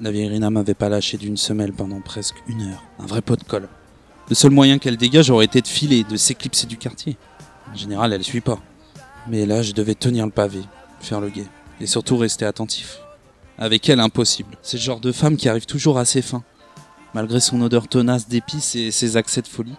La vieille Rina m'avait pas lâché d'une semelle pendant presque une heure. Un vrai pot de colle. Le seul moyen qu'elle dégage aurait été de filer, de s'éclipser du quartier. En général, elle suit pas. Mais là, je devais tenir le pavé, faire le guet. Et surtout rester attentif. Avec elle, impossible. C'est le genre de femme qui arrive toujours à ses fins. Malgré son odeur tenace d'épices et ses accès de folie,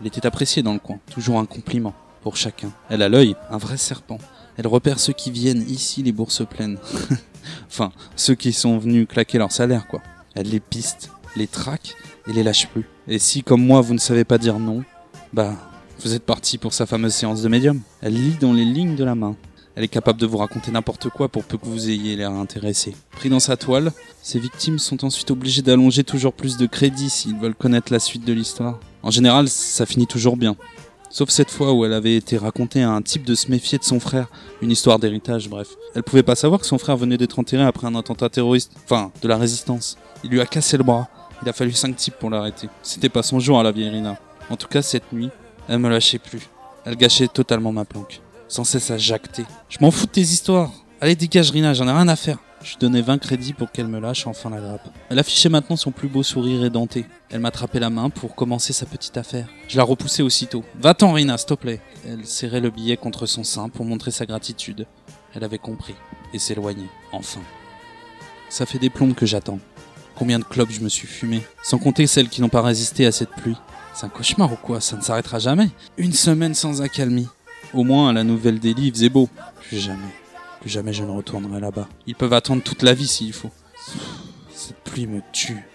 elle était appréciée dans le coin. Toujours un compliment pour chacun. Elle a l'œil, un vrai serpent. Elle repère ceux qui viennent ici les bourses pleines. enfin, ceux qui sont venus claquer leur salaire, quoi. Elle les piste, les traque et les lâche plus. Et si, comme moi, vous ne savez pas dire non, bah, vous êtes parti pour sa fameuse séance de médium. Elle lit dans les lignes de la main. Elle est capable de vous raconter n'importe quoi pour peu que vous ayez l'air intéressé. Pris dans sa toile, ses victimes sont ensuite obligées d'allonger toujours plus de crédit s'ils veulent connaître la suite de l'histoire. En général, ça finit toujours bien. Sauf cette fois où elle avait été racontée à un type de se méfier de son frère, une histoire d'héritage, bref. Elle pouvait pas savoir que son frère venait d'être enterré après un attentat terroriste, enfin, de la résistance. Il lui a cassé le bras. Il a fallu cinq types pour l'arrêter. C'était pas son jour à la vieille Rina. En tout cas, cette nuit, elle me lâchait plus. Elle gâchait totalement ma planque sans cesse à jacter. Je m'en fous de tes histoires. Allez, dégage Rina, j'en ai rien à faire. Je donnais 20 crédits pour qu'elle me lâche enfin la grappe. Elle affichait maintenant son plus beau sourire édenté. Elle m'attrapait la main pour commencer sa petite affaire. Je la repoussais aussitôt. Va-t'en Rina, s'il te plaît. Elle serrait le billet contre son sein pour montrer sa gratitude. Elle avait compris et s'éloignait, enfin. Ça fait des plombes que j'attends. Combien de clopes je me suis fumé, sans compter celles qui n'ont pas résisté à cette pluie. C'est un cauchemar ou quoi? Ça ne s'arrêtera jamais. Une semaine sans accalmie. Au moins, à la nouvelle il faisait beau. Jamais. Plus jamais je ne retournerai là-bas. Ils peuvent attendre toute la vie s'il faut. Cette pluie me tue.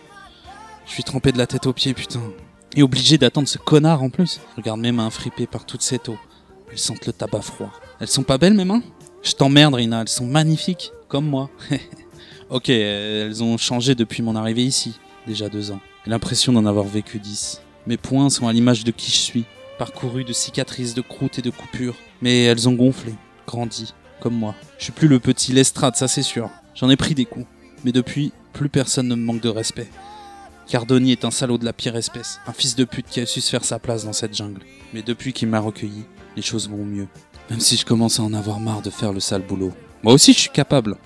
Je suis trempé de la tête aux pieds, putain. Et obligé d'attendre ce connard en plus. Regarde mes mains fripées par toute cette eau. Elles sentent le tabac froid. Elles sont pas belles mes mains? Je t'emmerde Rina, elles sont magnifiques. Comme moi. ok, elles ont changé depuis mon arrivée ici. Déjà deux ans. J'ai l'impression d'en avoir vécu dix. Mes poings sont à l'image de qui je suis parcouru de cicatrices, de croûtes et de coupures. Mais elles ont gonflé, grandi, comme moi. Je suis plus le petit Lestrade, ça c'est sûr. J'en ai pris des coups. Mais depuis, plus personne ne me manque de respect. Cardoni est un salaud de la pire espèce, un fils de pute qui a su se faire sa place dans cette jungle. Mais depuis qu'il m'a recueilli, les choses vont mieux. Même si je commence à en avoir marre de faire le sale boulot. Moi aussi je suis capable.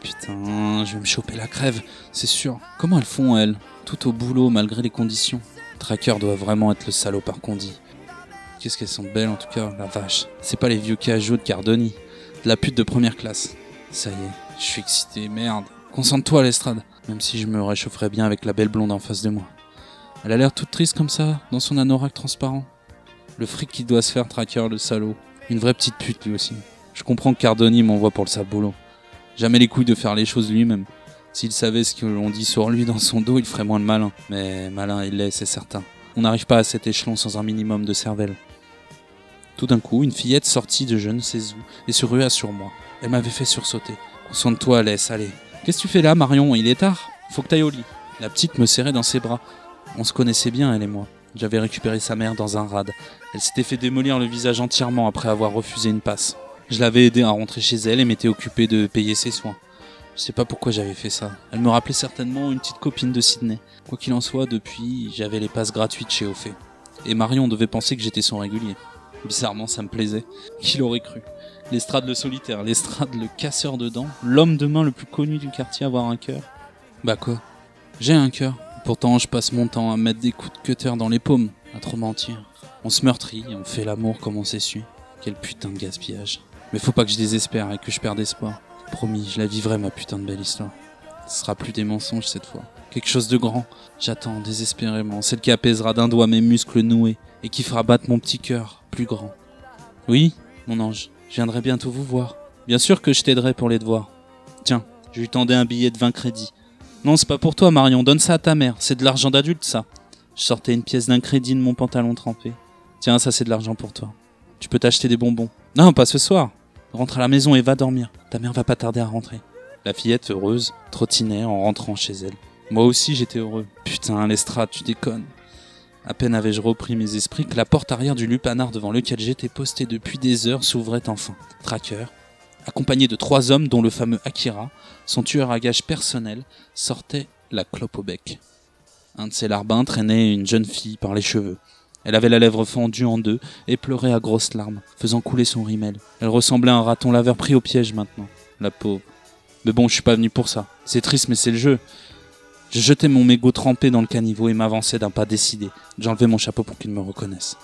Putain, je vais me choper la crève, c'est sûr. Comment elles font elles? Tout au boulot malgré les conditions. Tracker doit vraiment être le salaud par dit. Qu'est-ce qu'elles sont belles en tout cas, la vache. C'est pas les vieux cajots de Cardoni. La pute de première classe. Ça y est, je suis excité, merde. Concentre-toi l'estrade. Même si je me réchaufferais bien avec la belle blonde en face de moi. Elle a l'air toute triste comme ça, dans son anorak transparent. Le fric qui doit se faire tracker, le salaud. Une vraie petite pute lui aussi. Je comprends que Cardoni m'envoie pour le sale. Jamais les couilles de faire les choses lui-même. S'il savait ce que l'on dit sur lui dans son dos, il ferait moins de malin. Mais malin il l'est, c'est certain. On n'arrive pas à cet échelon sans un minimum de cervelle. Tout d'un coup, une fillette sortit de je ne sais où et se rua sur moi. Elle m'avait fait sursauter. Concentre-toi, laisse, allez. Qu'est-ce que tu fais là, Marion? Il est tard Faut que t'ailles au lit. La petite me serrait dans ses bras. On se connaissait bien, elle et moi. J'avais récupéré sa mère dans un rad. Elle s'était fait démolir le visage entièrement après avoir refusé une passe. Je l'avais aidée à rentrer chez elle et m'étais occupé de payer ses soins. Je sais pas pourquoi j'avais fait ça. Elle me rappelait certainement une petite copine de Sydney. Quoi qu'il en soit, depuis, j'avais les passes gratuites chez Ophé. Et Marion devait penser que j'étais son régulier. Bizarrement, ça me plaisait. Qui l'aurait cru L'estrade le solitaire, l'estrade le casseur de dents, l'homme de main le plus connu du quartier à avoir un cœur. Bah quoi? J'ai un cœur. Pourtant, je passe mon temps à mettre des coups de cutter dans les paumes, à trop mentir. On se meurtrit, on fait l'amour comme on s'essuie. Quel putain de gaspillage. Mais faut pas que je désespère et que je perde espoir. Promis, je la vivrai ma putain de belle histoire. Ce sera plus des mensonges cette fois. Quelque chose de grand. J'attends désespérément. Celle qui apaisera d'un doigt mes muscles noués et qui fera battre mon petit cœur plus grand. Oui, mon ange, je viendrai bientôt vous voir. Bien sûr que je t'aiderai pour les devoirs. Tiens, je lui tendais un billet de 20 crédits. Non, c'est pas pour toi, Marion. Donne ça à ta mère. C'est de l'argent d'adulte, ça. Je sortais une pièce d'un crédit de mon pantalon trempé. Tiens, ça c'est de l'argent pour toi. Tu peux t'acheter des bonbons. Non, pas ce soir. Rentre à la maison et va dormir. Ta mère va pas tarder à rentrer. La fillette, heureuse, trottinait en rentrant chez elle. Moi aussi, j'étais heureux. Putain, l'estrade, tu déconnes. À peine avais-je repris mes esprits que la porte arrière du lupanar devant lequel j'étais posté depuis des heures s'ouvrait enfin. Tracker, accompagné de trois hommes dont le fameux Akira, son tueur à gage personnel, sortait la clope au bec. Un de ses larbins traînait une jeune fille par les cheveux. Elle avait la lèvre fendue en deux et pleurait à grosses larmes, faisant couler son rimel. Elle ressemblait à un raton laveur pris au piège maintenant, la pauvre. Mais bon, je suis pas venu pour ça. C'est triste, mais c'est le jeu. Je jetais mon mégot trempé dans le caniveau et m'avançais d'un pas décidé. J'enlevais mon chapeau pour qu'il me reconnaisse.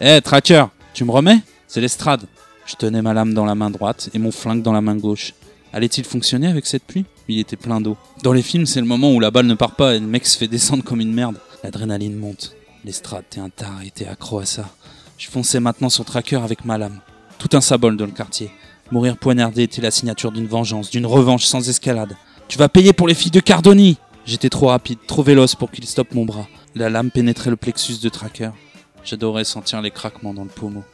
Hé, tracker, tu me remets? C'est l'estrade. Je tenais ma lame dans la main droite et mon flingue dans la main gauche. Allait-il fonctionner avec cette pluie? Il était plein d'eau. Dans les films, c'est le moment où la balle ne part pas et le mec se fait descendre comme une merde. L'adrénaline monte. L'estrade, t'es un taré, t'es accro à ça. Je fonçais maintenant sur Tracker avec ma lame. Tout un symbole dans le quartier. Mourir poignardé était la signature d'une vengeance, d'une revanche sans escalade. Tu vas payer pour les filles de Cardoni J'étais trop rapide, trop véloce pour qu'il stoppe mon bras. La lame pénétrait le plexus de Tracker. J'adorais sentir les craquements dans le pommeau.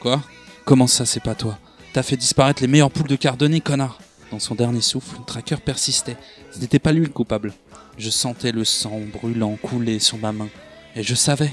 Quoi? Comment ça, c'est pas toi? T'as fait disparaître les meilleures poules de Cardoni, connard Dans son dernier souffle, Tracker persistait. Ce n'était pas lui le coupable. Je sentais le sang brûlant couler sur ma main. Et je savais.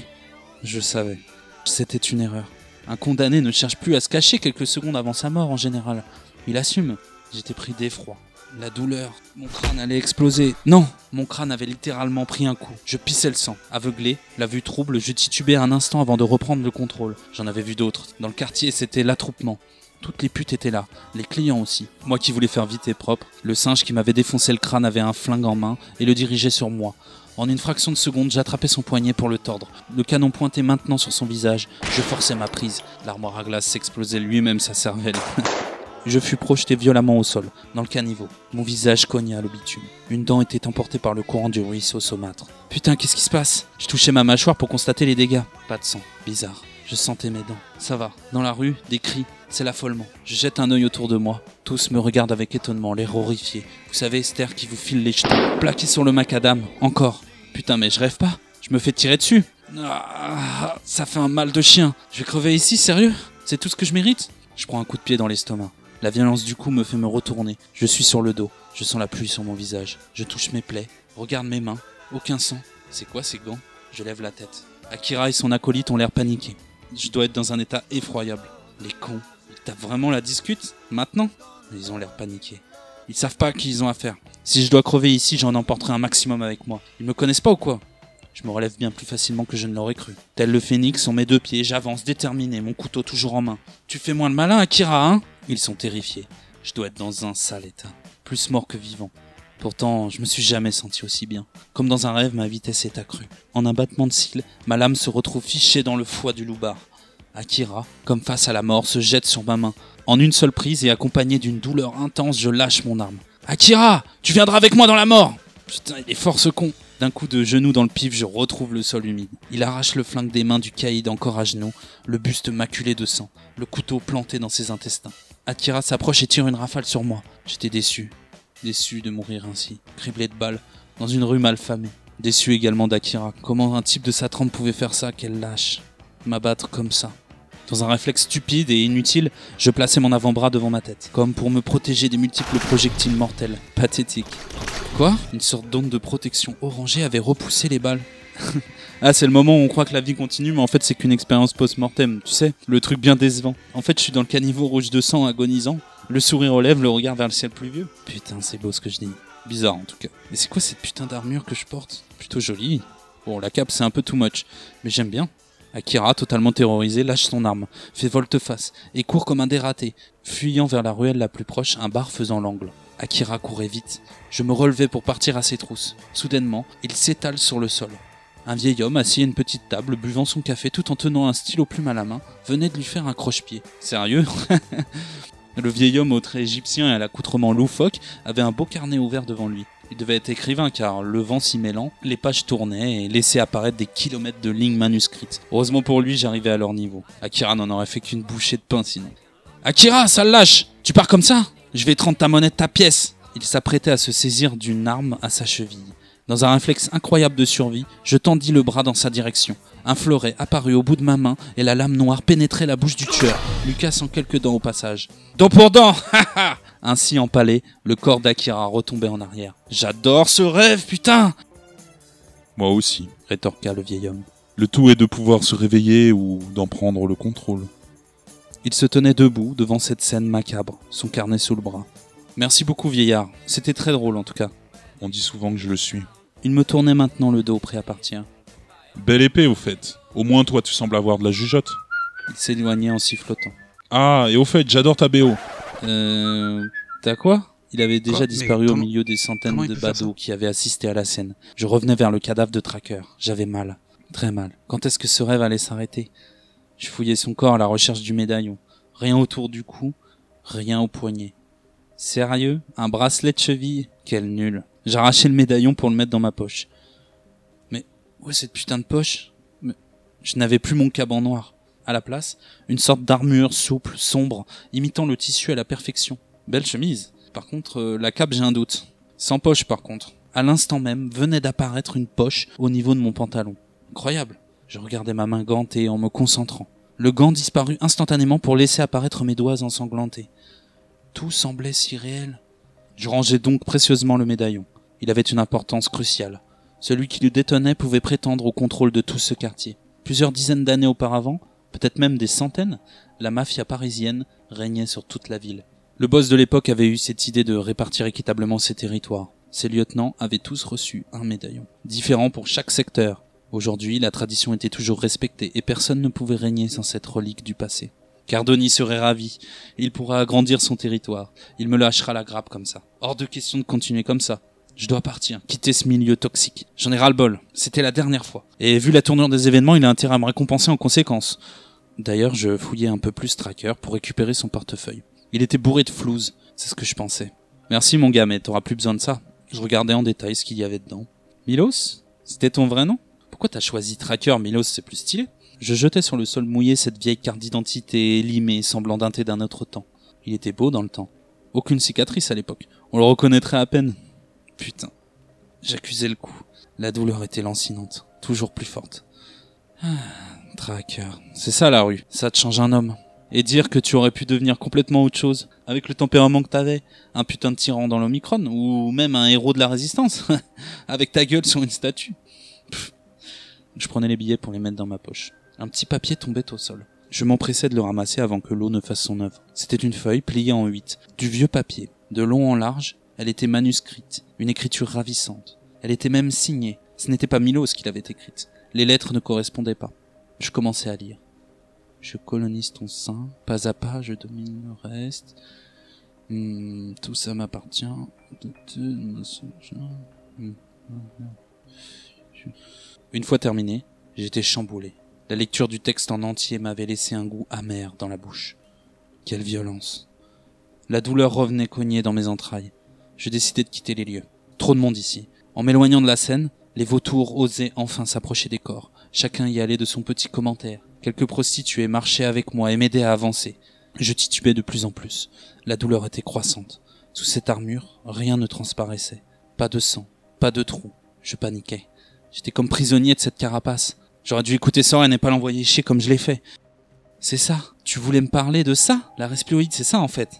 Je savais. C'était une erreur. Un condamné ne cherche plus à se cacher quelques secondes avant sa mort en général. Il assume. J'étais pris d'effroi. La douleur. Mon crâne allait exploser. Non Mon crâne avait littéralement pris un coup. Je pissais le sang. Aveuglé, la vue trouble, je titubais un instant avant de reprendre le contrôle. J'en avais vu d'autres. Dans le quartier, c'était l'attroupement. Toutes les putes étaient là, les clients aussi. Moi qui voulais faire vite et propre, le singe qui m'avait défoncé le crâne avait un flingue en main et le dirigeait sur moi. En une fraction de seconde, j'attrapais son poignet pour le tordre. Le canon pointait maintenant sur son visage. Je forçais ma prise. L'armoire à glace s'explosait lui-même sa cervelle. Je fus projeté violemment au sol, dans le caniveau. Mon visage cogna à bitume. Une dent était emportée par le courant du ruisseau saumâtre. Putain, qu'est-ce qui se passe? Je touchais ma mâchoire pour constater les dégâts. Pas de sang. Bizarre. Je sentais mes dents. Ça va. Dans la rue, des cris. C'est l'affolement. Je jette un œil autour de moi. Tous me regardent avec étonnement, l'air horrifié. Vous savez, Esther qui vous file les jetons. Plaqué sur le macadam. Encore. Putain, mais je rêve pas. Je me fais tirer dessus. Ah, ça fait un mal de chien. Je vais crever ici, sérieux? C'est tout ce que je mérite? Je prends un coup de pied dans l'estomac. La violence du coup me fait me retourner. Je suis sur le dos. Je sens la pluie sur mon visage. Je touche mes plaies. Regarde mes mains. Aucun sang. C'est quoi ces gants? Je lève la tête. Akira et son acolyte ont l'air paniqués. Je dois être dans un état effroyable. Les cons. Tapent vraiment la discute? Maintenant? Ils ont l'air paniqués. Ils savent pas à qui ils ont affaire. Si je dois crever ici, j'en emporterai un maximum avec moi. Ils me connaissent pas ou quoi? Je me relève bien plus facilement que je ne l'aurais cru. Tel le phénix, sur mes deux pieds, j'avance déterminé, mon couteau toujours en main. Tu fais moins le malin, Akira, hein? Ils sont terrifiés. Je dois être dans un sale état. Plus mort que vivant. Pourtant, je me suis jamais senti aussi bien. Comme dans un rêve, ma vitesse est accrue. En un battement de cils, ma lame se retrouve fichée dans le foie du loupard. Akira, comme face à la mort, se jette sur ma main. En une seule prise et accompagné d'une douleur intense, je lâche mon arme. Akira, tu viendras avec moi dans la mort Putain, il est fort ce con d'un coup de genou dans le pif, je retrouve le sol humide. Il arrache le flingue des mains du caïd encore à genoux, le buste maculé de sang, le couteau planté dans ses intestins. Akira s'approche et tire une rafale sur moi. J'étais déçu. Déçu de mourir ainsi, criblé de balles, dans une rue malfamée. Déçu également d'Akira. Comment un type de sa trempe pouvait faire ça, qu'elle lâche. M'abattre comme ça. Dans un réflexe stupide et inutile, je plaçais mon avant-bras devant ma tête, comme pour me protéger des multiples projectiles mortels. Pathétique. Quoi? Une sorte d'onde de protection orangée avait repoussé les balles. ah, c'est le moment où on croit que la vie continue, mais en fait, c'est qu'une expérience post-mortem, tu sais Le truc bien décevant. En fait, je suis dans le caniveau rouge de sang agonisant, le sourire aux lèvres, le regard vers le ciel pluvieux. Putain, c'est beau ce que je dis. Bizarre en tout cas. Mais c'est quoi cette putain d'armure que je porte? Plutôt jolie. Bon, la cape, c'est un peu too much, mais j'aime bien. Akira, totalement terrorisé, lâche son arme, fait volte-face et court comme un dératé, fuyant vers la ruelle la plus proche, un bar faisant l'angle. Akira courait vite. Je me relevais pour partir à ses trousses. Soudainement, il s'étale sur le sol. Un vieil homme, assis à une petite table, buvant son café tout en tenant un stylo plume à la main, venait de lui faire un croche-pied. Sérieux Le vieil homme au trait égyptien et à l'accoutrement loufoque avait un beau carnet ouvert devant lui. Il devait être écrivain car, le vent s'y mêlant, les pages tournaient et laissaient apparaître des kilomètres de lignes manuscrites. Heureusement pour lui, j'arrivais à leur niveau. Akira n'en aurait fait qu'une bouchée de pain sinon. Akira, ça lâche Tu pars comme ça? Je vais te rendre ta monnaie ta pièce Il s'apprêtait à se saisir d'une arme à sa cheville. Dans un réflexe incroyable de survie, je tendis le bras dans sa direction. Un fleuret apparut au bout de ma main et la lame noire pénétrait la bouche du tueur, lui cassant quelques dents au passage. Dent pour dent Ainsi empalé, le corps d'Akira retombait en arrière. J'adore ce rêve, putain Moi aussi, rétorqua le vieil homme. Le tout est de pouvoir se réveiller ou d'en prendre le contrôle. Il se tenait debout devant cette scène macabre, son carnet sous le bras. Merci beaucoup, vieillard. C'était très drôle en tout cas. On dit souvent que je le suis. Il me tournait maintenant le dos prêt à partir. Belle épée, au fait. Au moins, toi, tu sembles avoir de la jugeote. Il s'éloignait en sifflotant. Ah, et au fait, j'adore ta BO. Euh. T'as quoi? Il avait déjà Quoi? Disparu Mais au milieu des centaines de badauds qui avaient assisté à la scène. Je revenais vers le cadavre de Tracker. J'avais mal. Très mal. Quand est-ce que ce rêve allait s'arrêter? Je fouillais son corps à la recherche du médaillon. Rien autour du cou, rien au poignet. Sérieux Un bracelet de cheville Quel nul. J'arrachais le médaillon pour le mettre dans ma poche. Mais où est cette putain de poche Mais Je n'avais plus mon caban noir. À la place, une sorte d'armure souple, sombre, imitant le tissu à la perfection. Belle chemise. Par contre, euh, la cape, j'ai un doute. Sans poche, par contre. À l'instant même, venait d'apparaître une poche au niveau de mon pantalon. Incroyable. Je regardais ma main gantée en me concentrant. Le gant disparut instantanément pour laisser apparaître mes doigts ensanglantés. Tout semblait si réel. Je rangeais donc précieusement le médaillon. Il avait une importance cruciale. Celui qui le détenait pouvait prétendre au contrôle de tout ce quartier. Plusieurs dizaines d'années auparavant, peut-être même des centaines, la mafia parisienne régnait sur toute la ville. Le boss de l'époque avait eu cette idée de répartir équitablement ses territoires. Ses lieutenants avaient tous reçu un médaillon, différent pour chaque secteur. Aujourd'hui, la tradition était toujours respectée et personne ne pouvait régner sans cette relique du passé. Cardoni serait ravi. Il pourra agrandir son territoire. Il me lâchera la grappe comme ça. Hors de question de continuer comme ça. Je dois partir, quitter ce milieu toxique. J'en ai ras-le-bol. C'était la dernière fois. Et vu la tournure des événements, il a intérêt à me récompenser en conséquence. D'ailleurs, je fouillais un peu plus Tracker pour récupérer son portefeuille. Il était bourré de flouze, c'est ce que je pensais. Merci mon gars, mais t'auras plus besoin de ça. Je regardais en détail ce qu'il y avait dedans. Milos? C'était ton vrai nom? Pourquoi t'as choisi Tracker? Milos, c'est plus stylé. Je jetais sur le sol mouillé cette vieille carte d'identité limée, semblant dater d'un autre temps. Il était beau dans le temps. Aucune cicatrice à l'époque. On le reconnaîtrait à peine. Putain. J'accusais le coup. La douleur était lancinante, toujours plus forte. Ah, Tracker. C'est ça la rue. Ça te change un homme. Et dire que tu aurais pu devenir complètement autre chose, avec le tempérament que t'avais, un putain de tyran dans l'Omicron, ou même un héros de la résistance, avec ta gueule sur une statue. Pff. Je prenais les billets pour les mettre dans ma poche. Un petit papier tombait au sol. Je m'empressais de le ramasser avant que l'eau ne fasse son œuvre. C'était une feuille pliée en huit, du vieux papier, de long en large. Elle était manuscrite, une écriture ravissante. Elle était même signée. Ce n'était pas Milos qui l'avait écrite. Les lettres ne correspondaient pas. Je commençais à lire. Je colonise ton sein, pas à pas, je domine le reste. Hmm, tout ça m'appartient. Hmm. Une fois terminé, j'étais chamboulé. La lecture du texte en entier m'avait laissé un goût amer dans la bouche. Quelle violence. La douleur revenait cogner dans mes entrailles. Je décidai de quitter les lieux. Trop de monde ici. En m'éloignant de la scène, les vautours osaient enfin s'approcher des corps. Chacun y allait de son petit commentaire. Quelques prostituées marchaient avec moi et m'aidaient à avancer. Je titubais de plus en plus. La douleur était croissante. Sous cette armure, rien ne transparaissait. Pas de sang, pas de trou. Je paniquais. J'étais comme prisonnier de cette carapace. J'aurais dû écouter Soren et pas l'envoyer chier comme je l'ai fait. C'est ça. Tu voulais me parler de ça? La resploïde, c'est ça en fait.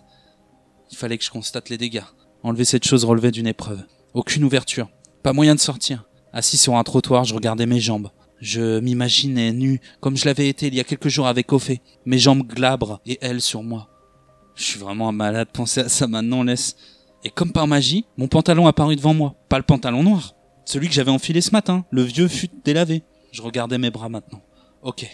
Il fallait que je constate les dégâts. Enlever cette chose relevait d'une épreuve. Aucune ouverture. Pas moyen de sortir. Assis sur un trottoir, je regardais mes jambes. Je m'imaginais nu, comme je l'avais été il y a quelques jours avec Ophé. Mes jambes glabres et elle sur moi. Je suis vraiment un malade, penser à ça maintenant, laisse. Et comme par magie, mon pantalon apparut devant moi. Pas le pantalon noir. Celui que j'avais enfilé ce matin, le vieux fut délavé. Je regardais mes bras maintenant. Ok,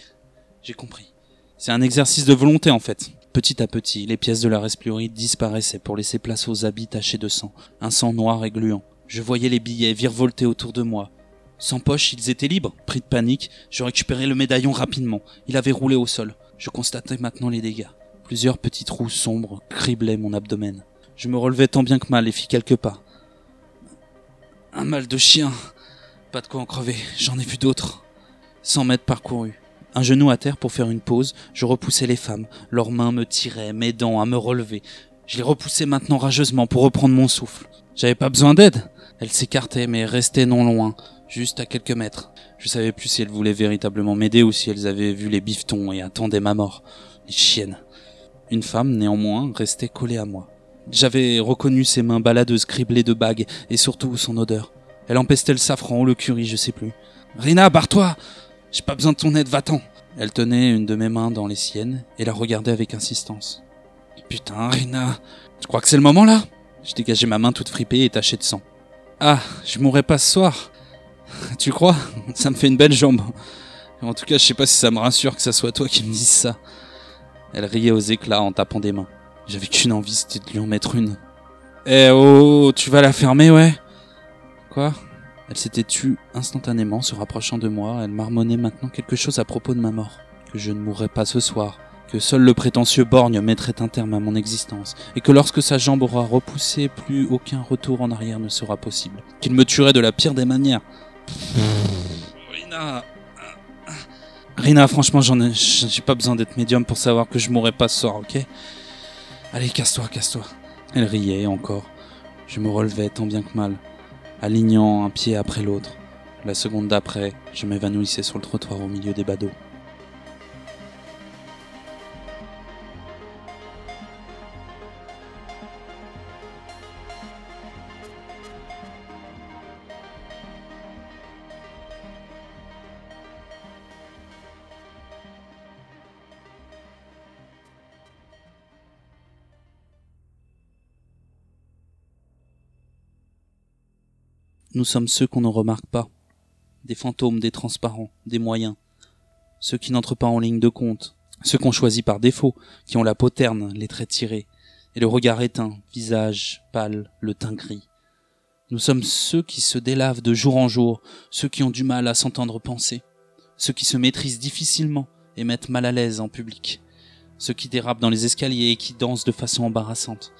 j'ai compris. C'est un exercice de volonté en fait. Petit à petit, les pièces de la resplurite disparaissaient pour laisser place aux habits tachés de sang, un sang noir et gluant. Je voyais les billets virevolter autour de moi. Sans poche, ils étaient libres. Pris de panique, je récupérais le médaillon rapidement. Il avait roulé au sol. Je constatais maintenant les dégâts. Plusieurs petits trous sombres criblaient mon abdomen. Je me relevais tant bien que mal et fis quelques pas. Un mal de chien. Pas de quoi en crever, j'en ai vu d'autres. 100 mètres parcourus. Un genou à terre pour faire une pause, je repoussais les femmes. Leurs mains me tiraient, m'aidant à me relever. Je les repoussais maintenant rageusement pour reprendre mon souffle. J'avais pas besoin d'aide. Elles s'écartaient mais restaient non loin, juste à quelques mètres. Je savais plus si elles voulaient véritablement m'aider ou si elles avaient vu les bifetons et attendaient ma mort. Les chiennes. Une femme, néanmoins, restait collée à moi. J'avais reconnu ses mains baladeuses criblées de bagues et surtout son odeur. Elle empestait le safran ou le curry, je sais plus. Rina, barre-toi J'ai pas besoin de ton aide, va-t'en Elle tenait une de mes mains dans les siennes et la regardait avec insistance. Putain, Rina, tu crois que c'est le moment là? Je dégageais ma main toute fripée et tachée de sang. Ah, je mourrai pas ce soir. Tu crois? Ça me fait une belle jambe. En tout cas, je sais pas si ça me rassure que ça soit toi qui me dises ça. Elle riait aux éclats en tapant des mains. J'avais qu'une envie, c'était de lui en mettre une. Eh oh, tu vas la fermer, ouais? Quoi? Elle s'était tue instantanément, se rapprochant de moi. Elle marmonnait maintenant quelque chose à propos de ma mort. Que je ne mourrais pas ce soir. Que seul le prétentieux borgne mettrait un terme à mon existence. Et que lorsque sa jambe aura repoussé, plus aucun retour en arrière ne sera possible. Qu'il me tuerait de la pire des manières. Rina Rina, franchement, j'en ai, j'ai pas besoin d'être médium pour savoir que je mourrai pas ce soir, ok? Allez, casse-toi, casse-toi. Elle riait encore. Je me relevais tant bien que mal, alignant un pied après l'autre. La seconde d'après, je m'évanouissais sur le trottoir au milieu des badauds. Nous sommes ceux qu'on ne remarque pas. Des fantômes, des transparents, des moyens. Ceux qui n'entrent pas en ligne de compte. Ceux qu'on choisit par défaut, qui ont la peau terne, les traits tirés, et le regard éteint, visage pâle, le teint gris. Nous sommes ceux qui se délavent de jour en jour, ceux qui ont du mal à s'entendre penser, ceux qui se maîtrisent difficilement et mettent mal à l'aise en public, ceux qui dérapent dans les escaliers et qui dansent de façon embarrassante.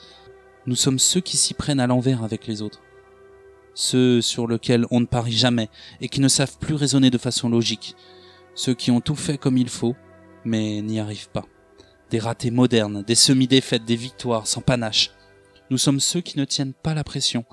Nous sommes ceux qui s'y prennent à l'envers avec les autres, ceux sur lesquels on ne parie jamais et qui ne savent plus raisonner de façon logique, ceux qui ont tout fait comme il faut, mais n'y arrivent pas. Des ratés modernes, des semi-défaites, des victoires sans panache. Nous sommes ceux qui ne tiennent pas la pression,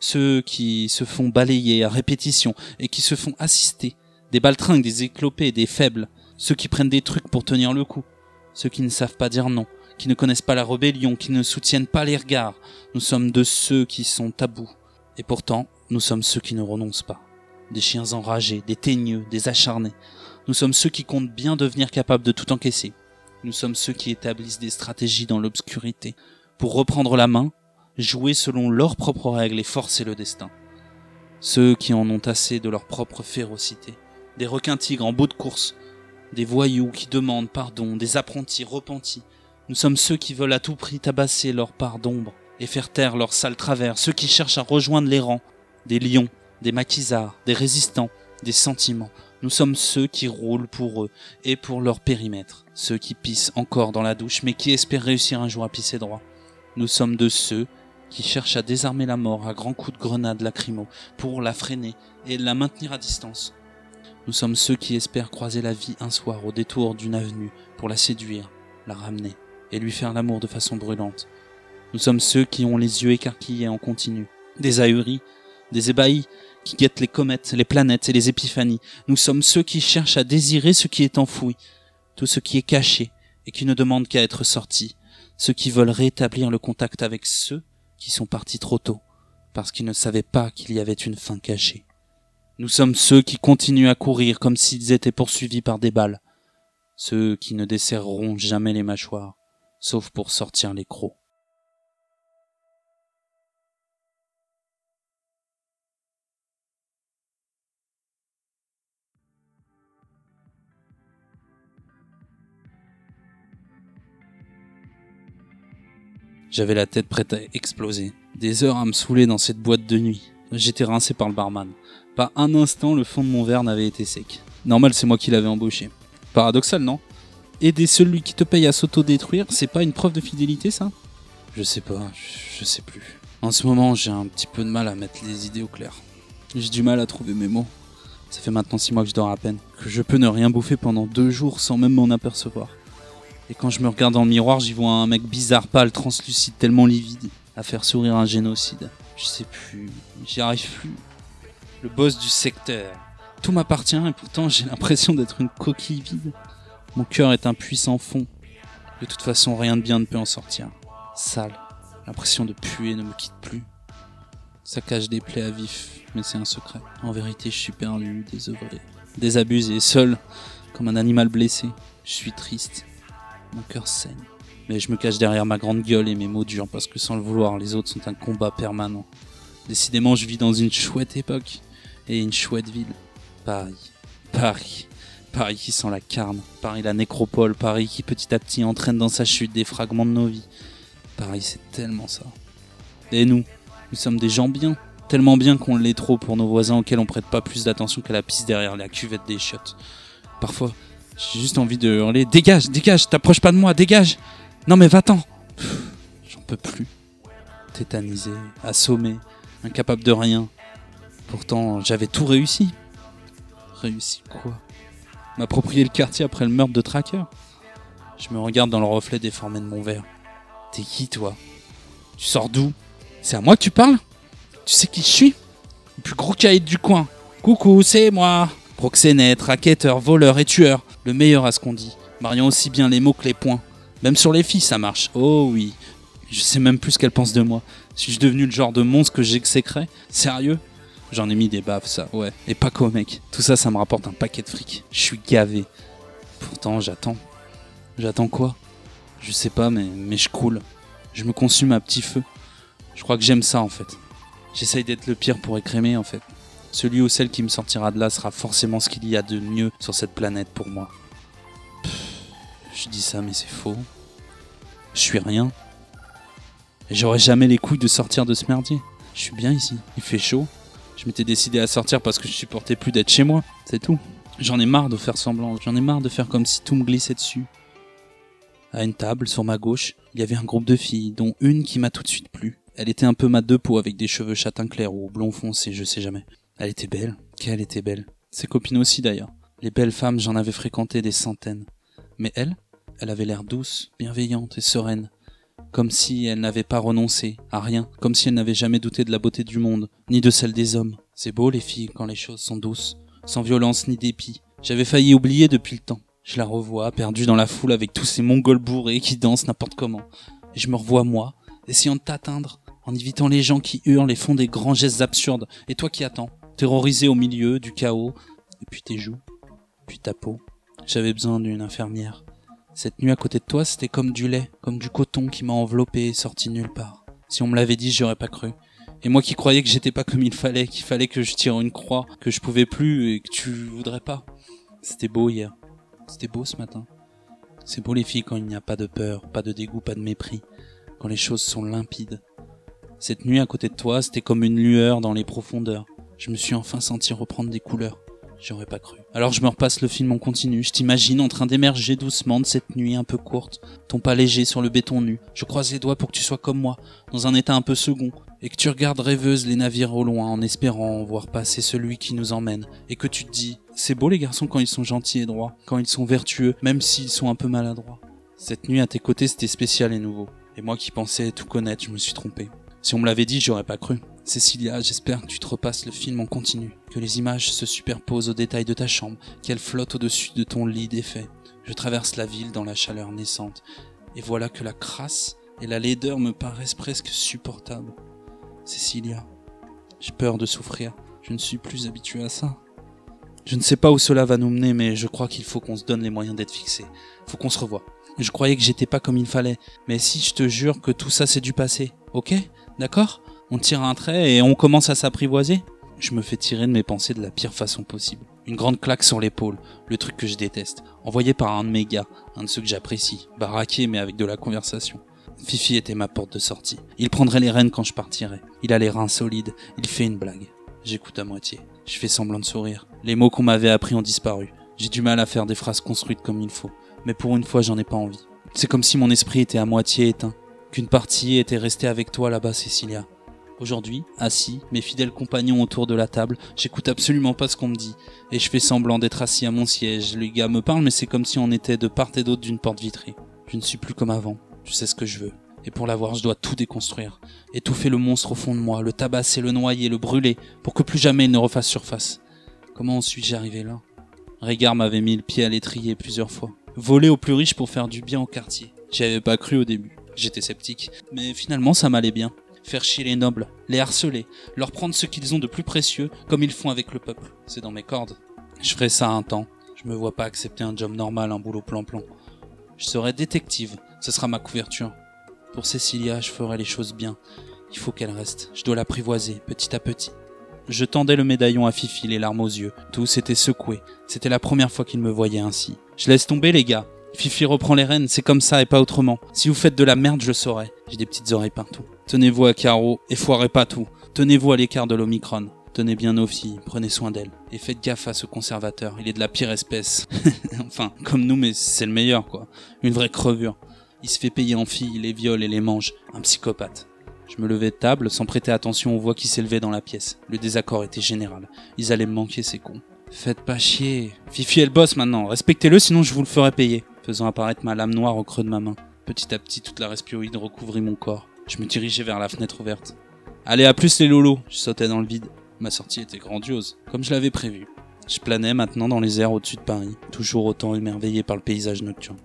ceux qui se font balayer à répétition et qui se font assister, des baltringues, des éclopés, des faibles, ceux qui prennent des trucs pour tenir le coup, ceux qui ne savent pas dire non, qui ne connaissent pas la rébellion, qui ne soutiennent pas les regards. Nous sommes de ceux qui sont tabous, et pourtant, nous sommes ceux qui ne renoncent pas. Des chiens enragés, des teigneux, des acharnés. Nous sommes ceux qui comptent bien devenir capables de tout encaisser. Nous sommes ceux qui établissent des stratégies dans l'obscurité pour reprendre la main, jouer selon leurs propres règles et forcer le destin. Ceux qui en ont assez de leur propre férocité. Des requins tigres en bout de course. Des voyous qui demandent pardon, des apprentis repentis. Nous sommes ceux qui veulent à tout prix tabasser leur part d'ombre et faire taire leurs sales travers, ceux qui cherchent à rejoindre les rangs, des lions, des maquisards, des résistants, des sentiments. Nous sommes ceux qui roulent pour eux et pour leur périmètre, ceux qui pissent encore dans la douche mais qui espèrent réussir un jour à pisser droit. Nous sommes de ceux qui cherchent à désarmer la mort à grands coups de grenade lacrymo pour la freiner et la maintenir à distance. Nous sommes ceux qui espèrent croiser la vie un soir au détour d'une avenue pour la séduire, la ramener et lui faire l'amour de façon brûlante. Nous sommes ceux qui ont les yeux écarquillés en continu, des ahuris, des ébahis, qui guettent les comètes, les planètes et les épiphanies. Nous sommes ceux qui cherchent à désirer ce qui est enfoui, tout ce qui est caché et qui ne demande qu'à être sorti, ceux qui veulent rétablir le contact avec ceux qui sont partis trop tôt, parce qu'ils ne savaient pas qu'il y avait une fin cachée. Nous sommes ceux qui continuent à courir comme s'ils étaient poursuivis par des balles, ceux qui ne desserreront jamais les mâchoires, sauf pour sortir les crocs. J'avais la tête prête à exploser. Des heures à me saouler dans cette boîte de nuit. J'étais rincé par le barman. Pas un instant le fond de mon verre n'avait été sec. Normal, c'est moi qui l'avais embauché. Paradoxal, non? Aider celui qui te paye à s'auto-détruire, c'est pas une preuve de fidélité, ça? Je sais pas, je sais plus. En ce moment, j'ai un petit peu de mal à mettre les idées au clair. J'ai du mal à trouver mes mots. Ça fait maintenant six mois que je dors à peine. Que je peux ne rien bouffer pendant deux jours sans même m'en apercevoir. Et quand je me regarde dans le miroir, j'y vois un mec bizarre, pâle, translucide, tellement livide, à faire sourire un génocide. Je sais plus, j'y arrive plus. Le boss du secteur. Tout m'appartient et pourtant j'ai l'impression d'être une coquille vide. Mon cœur est un puissant fond. De toute façon, rien de bien ne peut en sortir. Sale. L'impression de puer ne me quitte plus. Ça cache des plaies à vif, mais c'est un secret. En vérité, je suis perdu, désœuvré, désabusé, seul, comme un animal blessé. Je suis triste, mon cœur saigne. Mais je me cache derrière ma grande gueule et mes mots durs parce que sans le vouloir, les autres sont un combat permanent. Décidément, je vis dans une chouette époque et une chouette ville. Paris. Paris. Paris qui sent la carne. Paris la nécropole. Paris qui petit à petit entraîne dans sa chute des fragments de nos vies. Paris, c'est tellement ça. Et nous Nous sommes des gens bien. Tellement bien qu'on l'est trop pour nos voisins auxquels on prête pas plus d'attention qu'à la piste derrière la cuvette des chiottes. Parfois, j'ai juste envie de hurler Dégage, dégage, t'approches pas de moi, dégage Non mais va-t'en J'en peux plus. Tétanisé, assommé, incapable de rien. Pourtant, j'avais tout réussi. Réussi quoi? M'approprier le quartier après le meurtre de Tracker Je me regarde dans le reflet déformé de mon verre. T'es qui toi? Tu sors d'où? C'est à moi que tu parles? Tu sais qui je suis? Le plus gros caïd du coin. Coucou, c'est moi Proxénète, racketteur, voleur et tueur. Le meilleur à ce qu'on dit. Mariant aussi bien les mots que les points. Même sur les filles, ça marche. Oh oui. Je sais même plus ce qu'elles pensent de moi. Suis-je devenu le genre de monstre que j'exécrais Sérieux? J'en ai mis des baffes, ça, ouais. Et pas qu'au mec. Tout ça, ça me rapporte un paquet de fric. Je suis gavé. Pourtant, j'attends. J'attends quoi? Je sais pas, mais, mais je coule. Je me consume à petit feu. Je crois que j'aime ça, en fait. J'essaye d'être le pire pour écrémer, en fait. Celui ou celle qui me sortira de là sera forcément ce qu'il y a de mieux sur cette planète pour moi. Pff, je dis ça, mais c'est faux. Je suis rien. J'aurais jamais les couilles de sortir de ce merdier. Je suis bien ici. Il fait chaud. Je m'étais décidé à sortir parce que je supportais plus d'être chez moi. C'est tout. J'en ai marre de faire semblant. J'en ai marre de faire comme si tout me glissait dessus. À une table, sur ma gauche, il y avait un groupe de filles, dont une qui m'a tout de suite plu. Elle était un peu mat de peau avec des cheveux châtain clair ou blond foncé, je sais jamais. Elle était belle. Qu'elle était belle. Ses copines aussi d'ailleurs. Les belles femmes, j'en avais fréquenté des centaines. Mais elle, elle avait l'air douce, bienveillante et sereine. Comme si elle n'avait pas renoncé à rien, comme si elle n'avait jamais douté de la beauté du monde, ni de celle des hommes. C'est beau les filles quand les choses sont douces, sans violence ni dépit. J'avais failli oublier depuis le temps. Je la revois, perdue dans la foule avec tous ces mongols bourrés qui dansent n'importe comment. Et je me revois moi, essayant de t'atteindre, en évitant les gens qui hurlent et font des grands gestes absurdes. Et toi qui attends, terrorisé au milieu du chaos, et puis tes joues, puis ta peau. J'avais besoin d'une infirmière. Cette nuit à côté de toi, c'était comme du lait, comme du coton qui m'a enveloppé et sorti nulle part. Si on me l'avait dit, j'aurais pas cru. Et moi qui croyais que j'étais pas comme il fallait, qu'il fallait que je tire une croix, que je pouvais plus et que tu voudrais pas. C'était beau hier. C'était beau ce matin. C'est beau les filles quand il n'y a pas de peur, pas de dégoût, pas de mépris, quand les choses sont limpides. Cette nuit à côté de toi, c'était comme une lueur dans les profondeurs. Je me suis enfin senti reprendre des couleurs. J'aurais pas cru. Alors je me repasse le film en continu. Je t'imagine en train d'émerger doucement de cette nuit un peu courte, ton pas léger sur le béton nu. Je croise les doigts pour que tu sois comme moi, dans un état un peu second, et que tu regardes rêveuse les navires au loin en espérant voir passer celui qui nous emmène, et que tu te dis, c'est beau les garçons quand ils sont gentils et droits, quand ils sont vertueux, même s'ils sont un peu maladroits. Cette nuit à tes côtés c'était spécial et nouveau. Et moi qui pensais tout connaître, je me suis trompé. Si on me l'avait dit, j'aurais pas cru. Cécilia, j'espère que tu te repasses le film en continu, que les images se superposent aux détails de ta chambre, qu'elles flottent au-dessus de ton lit défait. Je traverse la ville dans la chaleur naissante, et voilà que la crasse et la laideur me paraissent presque supportables. Cécilia, j'ai peur de souffrir, je ne suis plus habitué à ça. Je ne sais pas où cela va nous mener, mais je crois qu'il faut qu'on se donne les moyens d'être fixés. Faut qu'on se revoie. Je croyais que j'étais pas comme il fallait, mais si je te jure que tout ça c'est du passé, ok? D'accord? On tire un trait et on commence à s'apprivoiser Je me fais tirer de mes pensées de la pire façon possible. Une grande claque sur l'épaule, le truc que je déteste, envoyé par un de mes gars, un de ceux que j'apprécie, baraqué mais avec de la conversation. Fifi était ma porte de sortie. Il prendrait les rênes quand je partirais. Il a les reins solides, il fait une blague. J'écoute à moitié. Je fais semblant de sourire. Les mots qu'on m'avait appris ont disparu. J'ai du mal à faire des phrases construites comme il faut. Mais pour une fois, j'en ai pas envie. C'est comme si mon esprit était à moitié éteint. Qu'une partie était restée avec toi là-bas, Cécilia. Aujourd'hui, assis, mes fidèles compagnons autour de la table, j'écoute absolument pas ce qu'on me dit, et je fais semblant d'être assis à mon siège. Les gars me parlent, mais c'est comme si on était de part et d'autre d'une porte vitrée. Je ne suis plus comme avant, je sais ce que je veux. Et pour l'avoir, je dois tout déconstruire. Étouffer le monstre au fond de moi, le tabasser, le noyer, le brûler, pour que plus jamais il ne refasse surface. Comment suis-je arrivé là? Régard m'avait mis le pied à l'étrier plusieurs fois. Voler aux plus riches pour faire du bien au quartier. J'y avais pas cru au début. J'étais sceptique. Mais finalement, ça m'allait bien faire chier les nobles, les harceler, leur prendre ce qu'ils ont de plus précieux, comme ils font avec le peuple. C'est dans mes cordes. Je ferai ça un temps. Je me vois pas accepter un job normal, un boulot plan-plan. Je serai détective, ce sera ma couverture. Pour Cécilia, je ferai les choses bien. Il faut qu'elle reste. Je dois l'apprivoiser, petit à petit. Je tendais le médaillon à Fifi, les larmes aux yeux. Tout s'était secoué. C'était la première fois qu'il me voyait ainsi. Je laisse tomber, les gars. Fifi reprend les rênes, c'est comme ça et pas autrement. Si vous faites de la merde, je saurai. J'ai des petites oreilles partout. Tenez-vous à carreau et foirez pas tout. Tenez-vous à l'écart de l'Omicron. Tenez bien nos filles, prenez soin d'elles. Et faites gaffe à ce conservateur, il est de la pire espèce. enfin, comme nous, mais c'est le meilleur, quoi. Une vraie crevure. Il se fait payer en filles, il les viole et les mange. Un psychopathe. Je me levais de table sans prêter attention aux voix qui s'élevaient dans la pièce. Le désaccord était général. Ils allaient me manquer, ces cons. Faites pas chier. Fifi est le boss maintenant. Respectez-le, sinon je vous le ferai payer. Faisant apparaître ma lame noire au creux de ma main. Petit à petit, toute la respiroïde recouvrit mon corps. Je me dirigeais vers la fenêtre ouverte. Allez, à plus les lolos. Je sautais dans le vide. Ma sortie était grandiose, comme je l'avais prévu. Je planais maintenant dans les airs au-dessus de Paris, toujours autant émerveillé par le paysage nocturne.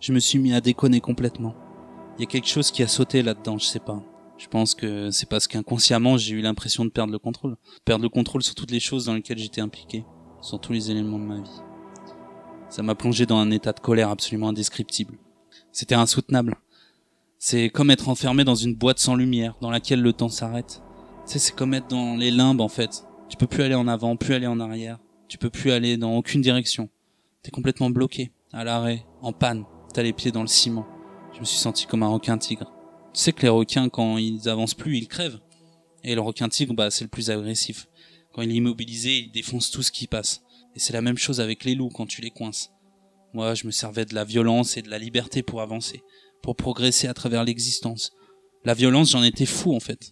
Je me suis mis à déconner complètement. Il y a quelque chose qui a sauté là-dedans, je sais pas. Je pense que c'est parce qu'inconsciemment j'ai eu l'impression de perdre le contrôle. Perdre le contrôle sur toutes les choses dans lesquelles j'étais impliqué. Sur tous les éléments de ma vie. Ça m'a plongé dans un état de colère absolument indescriptible. C'était insoutenable. C'est comme être enfermé dans une boîte sans lumière, dans laquelle le temps s'arrête. Tu sais, c'est comme être dans les limbes en fait. Tu peux plus aller en avant, plus aller en arrière. Tu peux plus aller dans aucune direction. T'es complètement bloqué, à l'arrêt, en panne. T'as les pieds dans le ciment. Je me suis senti comme un requin tigre. Tu sais que les requins, quand ils avancent plus, ils crèvent. Et le requin tigre, bah, c'est le plus agressif. Quand il est immobilisé, il défonce tout ce qui passe. Et c'est la même chose avec les loups quand tu les coinces. Moi, je me servais de la violence et de la liberté pour avancer, pour progresser à travers l'existence. La violence, j'en étais fou en fait.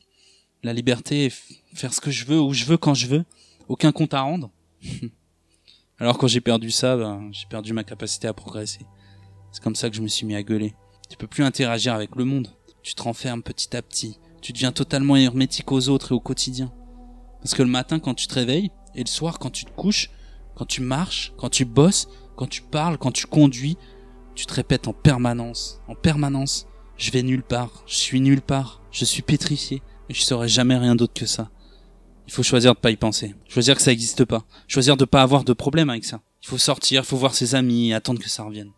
La liberté, faire ce que je veux, où je veux, quand je veux, aucun compte à rendre. Alors quand j'ai perdu ça, ben, j'ai perdu ma capacité à progresser. C'est comme ça que je me suis mis à gueuler. Tu peux plus interagir avec le monde. Tu te renfermes petit à petit. Tu deviens totalement hermétique aux autres et au quotidien. Parce que le matin quand tu te réveilles, et le soir quand tu te couches, quand tu marches, quand tu bosses, quand tu parles, quand tu conduis, tu te répètes en permanence, en permanence. Je vais nulle part, je suis nulle part, je suis pétrifié, et je serai jamais rien d'autre que ça. Il faut choisir de pas y penser, choisir que ça n'existe pas, choisir de pas avoir de problème avec ça. Il faut sortir, il faut voir ses amis et attendre que ça revienne.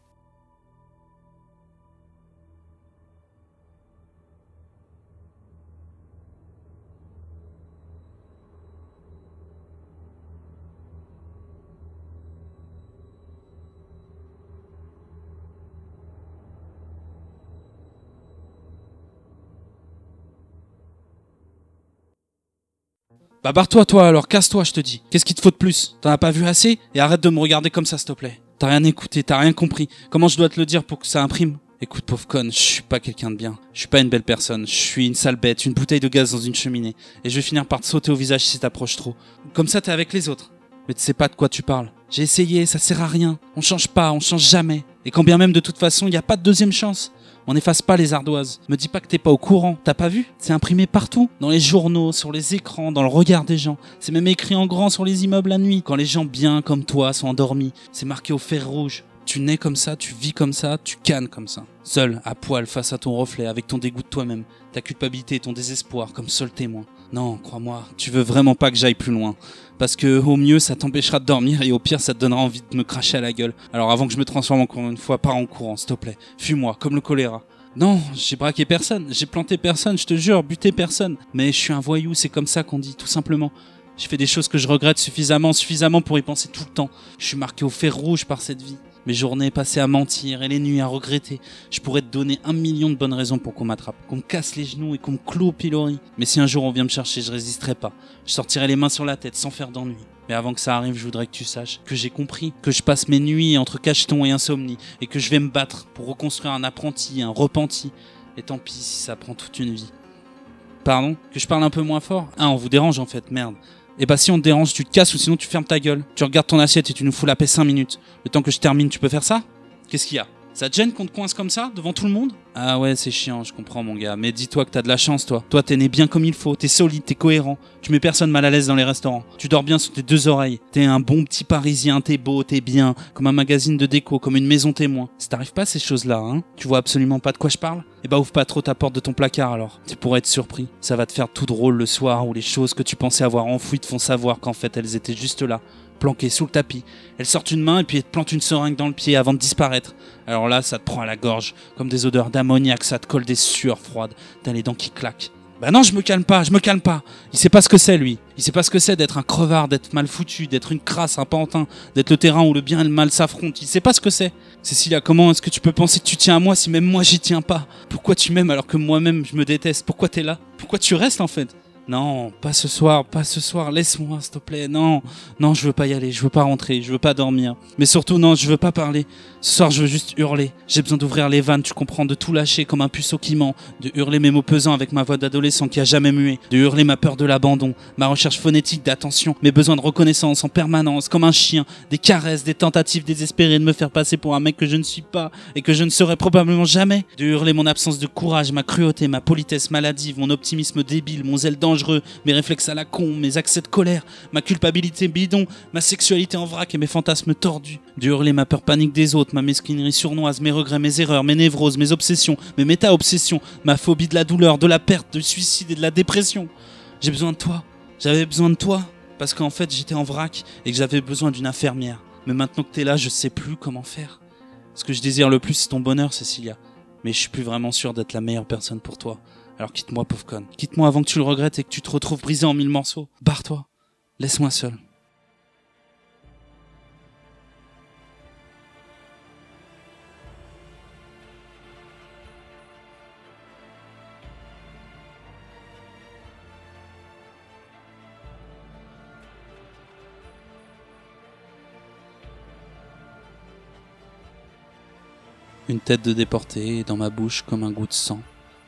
Bah barre-toi toi alors, casse-toi je te dis. Qu'est-ce qu'il te faut de plus? T'en as pas vu assez? Et arrête de me regarder comme ça s'il te plaît. T'as rien écouté, t'as rien compris. Comment je dois te le dire pour que ça imprime? Écoute pauvre conne, je suis pas quelqu'un de bien. Je suis pas une belle personne. Je suis une sale bête, une bouteille de gaz dans une cheminée. Et je vais finir par te sauter au visage si t'approches trop. Comme ça t'es avec les autres. Mais tu sais pas de quoi tu parles. J'ai essayé, ça sert à rien. On change pas, on change jamais. Et quand bien même de toute façon, il n'y a pas de deuxième chance. On n'efface pas les ardoises. Me dis pas que t'es pas au courant. T'as pas vu? C'est imprimé partout. Dans les journaux, sur les écrans, dans le regard des gens. C'est même écrit en grand sur les immeubles la nuit. Quand les gens bien comme toi sont endormis. C'est marqué au fer rouge. Tu nais comme ça, tu vis comme ça, tu cannes comme ça. Seul, à poil, face à ton reflet, avec ton dégoût de toi-même, ta culpabilité et ton désespoir comme seul témoin. Non, crois-moi, tu veux vraiment pas que j'aille plus loin. Parce que au mieux ça t'empêchera de dormir et au pire ça te donnera envie de me cracher à la gueule. Alors avant que je me transforme encore une fois, pars en courant, s'il te plaît. Fuis-moi, comme le choléra. Non, j'ai braqué personne, j'ai planté personne, je te jure, buté personne. Mais je suis un voyou, c'est comme ça qu'on dit, tout simplement. J'ai fait des choses que je regrette suffisamment, suffisamment pour y penser tout le temps. Je suis marqué au fer rouge par cette vie. Mes journées passées à mentir et les nuits à regretter. Je pourrais te donner un million de bonnes raisons pour qu'on m'attrape, qu'on me casse les genoux et qu'on me cloue au pilori. Mais si un jour on vient me chercher, je résisterai pas. Je sortirai les mains sur la tête sans faire d'ennui. Mais avant que ça arrive, je voudrais que tu saches que j'ai compris, que je passe mes nuits entre cacheton et insomnie, et que je vais me battre pour reconstruire un apprenti, un repenti. Et tant pis si ça prend toute une vie. Pardon? Que je parle un peu moins fort? Ah, on vous dérange en fait, merde. Et bah si on te dérange, tu te casses ou sinon tu fermes ta gueule. Tu regardes ton assiette et tu nous fous la paix 5 minutes. Le temps que je termine, tu peux faire ça? Qu'est-ce qu'il y a? Ça te gêne qu'on te coince comme ça, devant tout le monde? Ah ouais, c'est chiant, je comprends mon gars. Mais dis-toi que t'as de la chance, toi. Toi, t'es né bien comme il faut, t'es solide, t'es cohérent. Tu mets personne mal à l'aise dans les restaurants. Tu dors bien sous tes deux oreilles. T'es un bon petit parisien, t'es beau, t'es bien. Comme un magazine de déco, comme une maison témoin. Ça t'arrive pas ces choses-là, hein? Tu vois absolument pas de quoi je parle? Eh bah ouvre pas trop ta porte de ton placard alors. Tu pourrais être surpris. Ça va te faire tout drôle le soir où les choses que tu pensais avoir enfouies te font savoir qu'en fait elles étaient juste là, planquées sous le tapis. Elles sortent une main et puis elles te plantent une seringue dans le pied avant de disparaître. Alors là, ça te prend à la gorge, comme des odeurs d'ammoniac, ça te colle des sueurs froides, t'as les dents qui claquent. Bah non, je me calme pas, je me calme pas. Il sait pas ce que c'est, lui. Il sait pas ce que c'est d'être un crevard, d'être mal foutu, d'être une crasse, un pantin, d'être le terrain où le bien et le mal s'affrontent. Il sait pas ce que c'est. Cécilia, comment est-ce que tu peux penser que tu tiens à moi si même moi j'y tiens pas? Pourquoi tu m'aimes alors que moi-même je me déteste? Pourquoi t'es là? Pourquoi tu restes en fait? Non, pas ce soir, pas ce soir, laisse-moi, s'il te plaît. Non, non, je veux pas y aller, je veux pas rentrer, je veux pas dormir. Mais surtout, non, je veux pas parler. Ce soir, je veux juste hurler. J'ai besoin d'ouvrir les vannes, tu comprends, de tout lâcher comme un puceau qui ment, de hurler mes mots pesants avec ma voix d'adolescent qui a jamais mué, de hurler ma peur de l'abandon, ma recherche phonétique d'attention, mes besoins de reconnaissance en permanence, comme un chien, des caresses, des tentatives désespérées de me faire passer pour un mec que je ne suis pas et que je ne serai probablement jamais, de hurler mon absence de courage, ma cruauté, ma politesse maladive, mon optimisme débile, mon zèle dangereux mes réflexes à la con, mes accès de colère, ma culpabilité bidon, ma sexualité en vrac et mes fantasmes tordus, de hurler ma peur panique des autres, ma mesquinerie sournoise, mes regrets, mes erreurs, mes névroses, mes obsessions, mes méta-obsessions, ma phobie de la douleur, de la perte, du suicide et de la dépression. J'ai besoin de toi. J'avais besoin de toi. Parce qu'en fait, j'étais en vrac et que j'avais besoin d'une infirmière. Mais maintenant que t'es là, je sais plus comment faire. Ce que je désire le plus, c'est ton bonheur, Cécilia. Mais je suis plus vraiment sûr d'être la meilleure personne pour toi. Alors quitte-moi, pauvre conne. Quitte-moi avant que tu le regrettes et que tu te retrouves brisé en mille morceaux. Barre-toi. Laisse-moi seul. Une tête de déporté dans ma bouche comme un goût de sang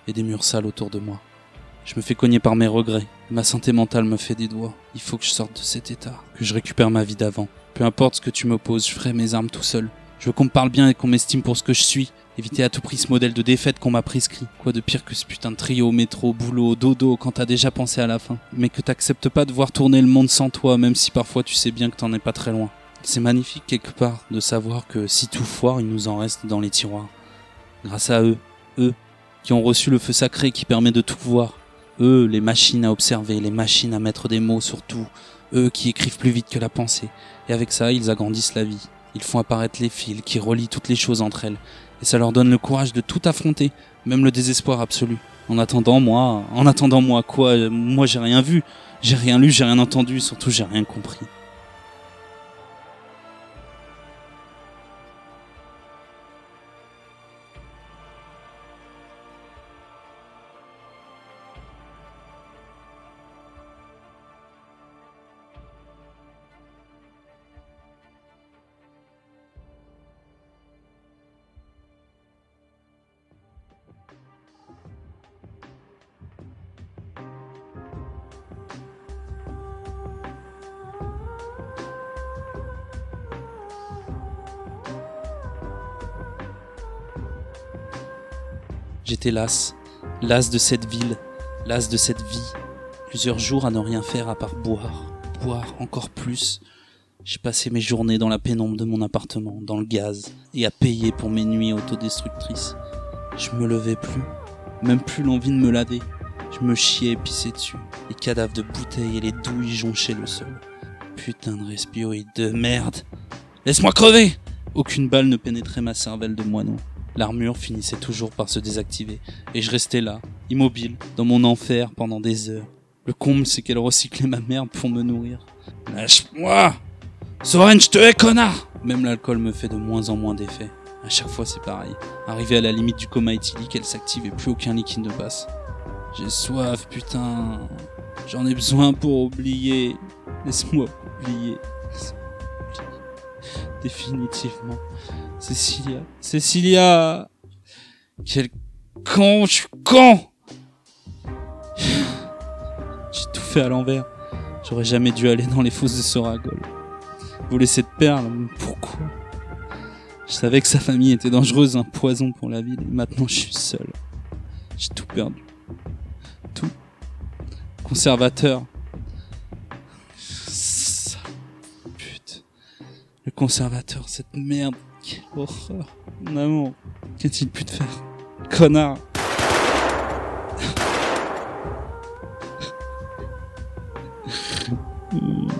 et des murs sales autour de moi. Je me fais cogner par mes regrets. Ma santé mentale me fait des doigts. Il faut que je sorte de cet état, que je récupère ma vie d'avant. Peu importe ce que tu m'opposes, je ferai mes armes tout seul. Je veux qu'on me parle bien et qu'on m'estime pour ce que je suis. Éviter à tout prix ce modèle de défaite qu'on m'a prescrit. Quoi de pire que ce putain de trio, métro, boulot, dodo quand t'as déjà pensé à la fin. Mais que t'acceptes pas de voir tourner le monde sans toi, même si parfois tu sais bien que t'en es pas très loin. C'est magnifique quelque part de savoir que si tout foire, il nous en reste dans les tiroirs. Grâce à eux, eux, qui ont reçu le feu sacré qui permet de tout voir. Eux, les machines à observer, les machines à mettre des mots sur tout. Eux qui écrivent plus vite que la pensée. Et avec ça, ils agrandissent la vie. Ils font apparaître les fils qui relient toutes les choses entre elles. Et ça leur donne le courage de tout affronter, même le désespoir absolu. En attendant, moi, en attendant, moi, quoi, moi j'ai rien vu, j'ai rien lu, j'ai rien entendu, surtout j'ai rien compris. J'étais las, las de cette ville, las de cette vie. Plusieurs jours à ne rien faire à part boire, boire encore plus. J'ai passé mes journées dans la pénombre de mon appartement, dans le gaz, et à payer pour mes nuits autodestructrices. Je me levais plus, même plus l'envie de me laver. Je me chiais et pissais dessus. Les cadavres de bouteilles et les douilles jonchaient le sol. Putain de respioïde de merde. Laisse-moi crever Aucune balle ne pénétrait ma cervelle de moineau. L'armure finissait toujours par se désactiver, et je restais là, immobile, dans mon enfer pendant des heures. Le comble, c'est qu'elle recyclait ma merde pour me nourrir. Lâche-moi Soren, je te hais, connard Même l'alcool me fait de moins en moins d'effet. À chaque fois, c'est pareil. Arrivé à la limite du coma éthylique, elle s'active et plus aucun liquide ne passe. J'ai soif, putain. J'en ai besoin pour oublier. Laisse-moi oublier. Définitivement. Cécilia. Cécilia Quel con, je suis con J'ai tout fait à l'envers. J'aurais jamais dû aller dans les fosses de Soragol. Voler cette perle, pourquoi? Je savais que sa famille était dangereuse, un poison pour la ville, et maintenant je suis seul. J'ai tout perdu. Tout. Conservateur. Le conservateur, cette merde. Quelle horreur. Mon amour. Qu'a-t-il pu te faire Connard.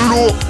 du lourd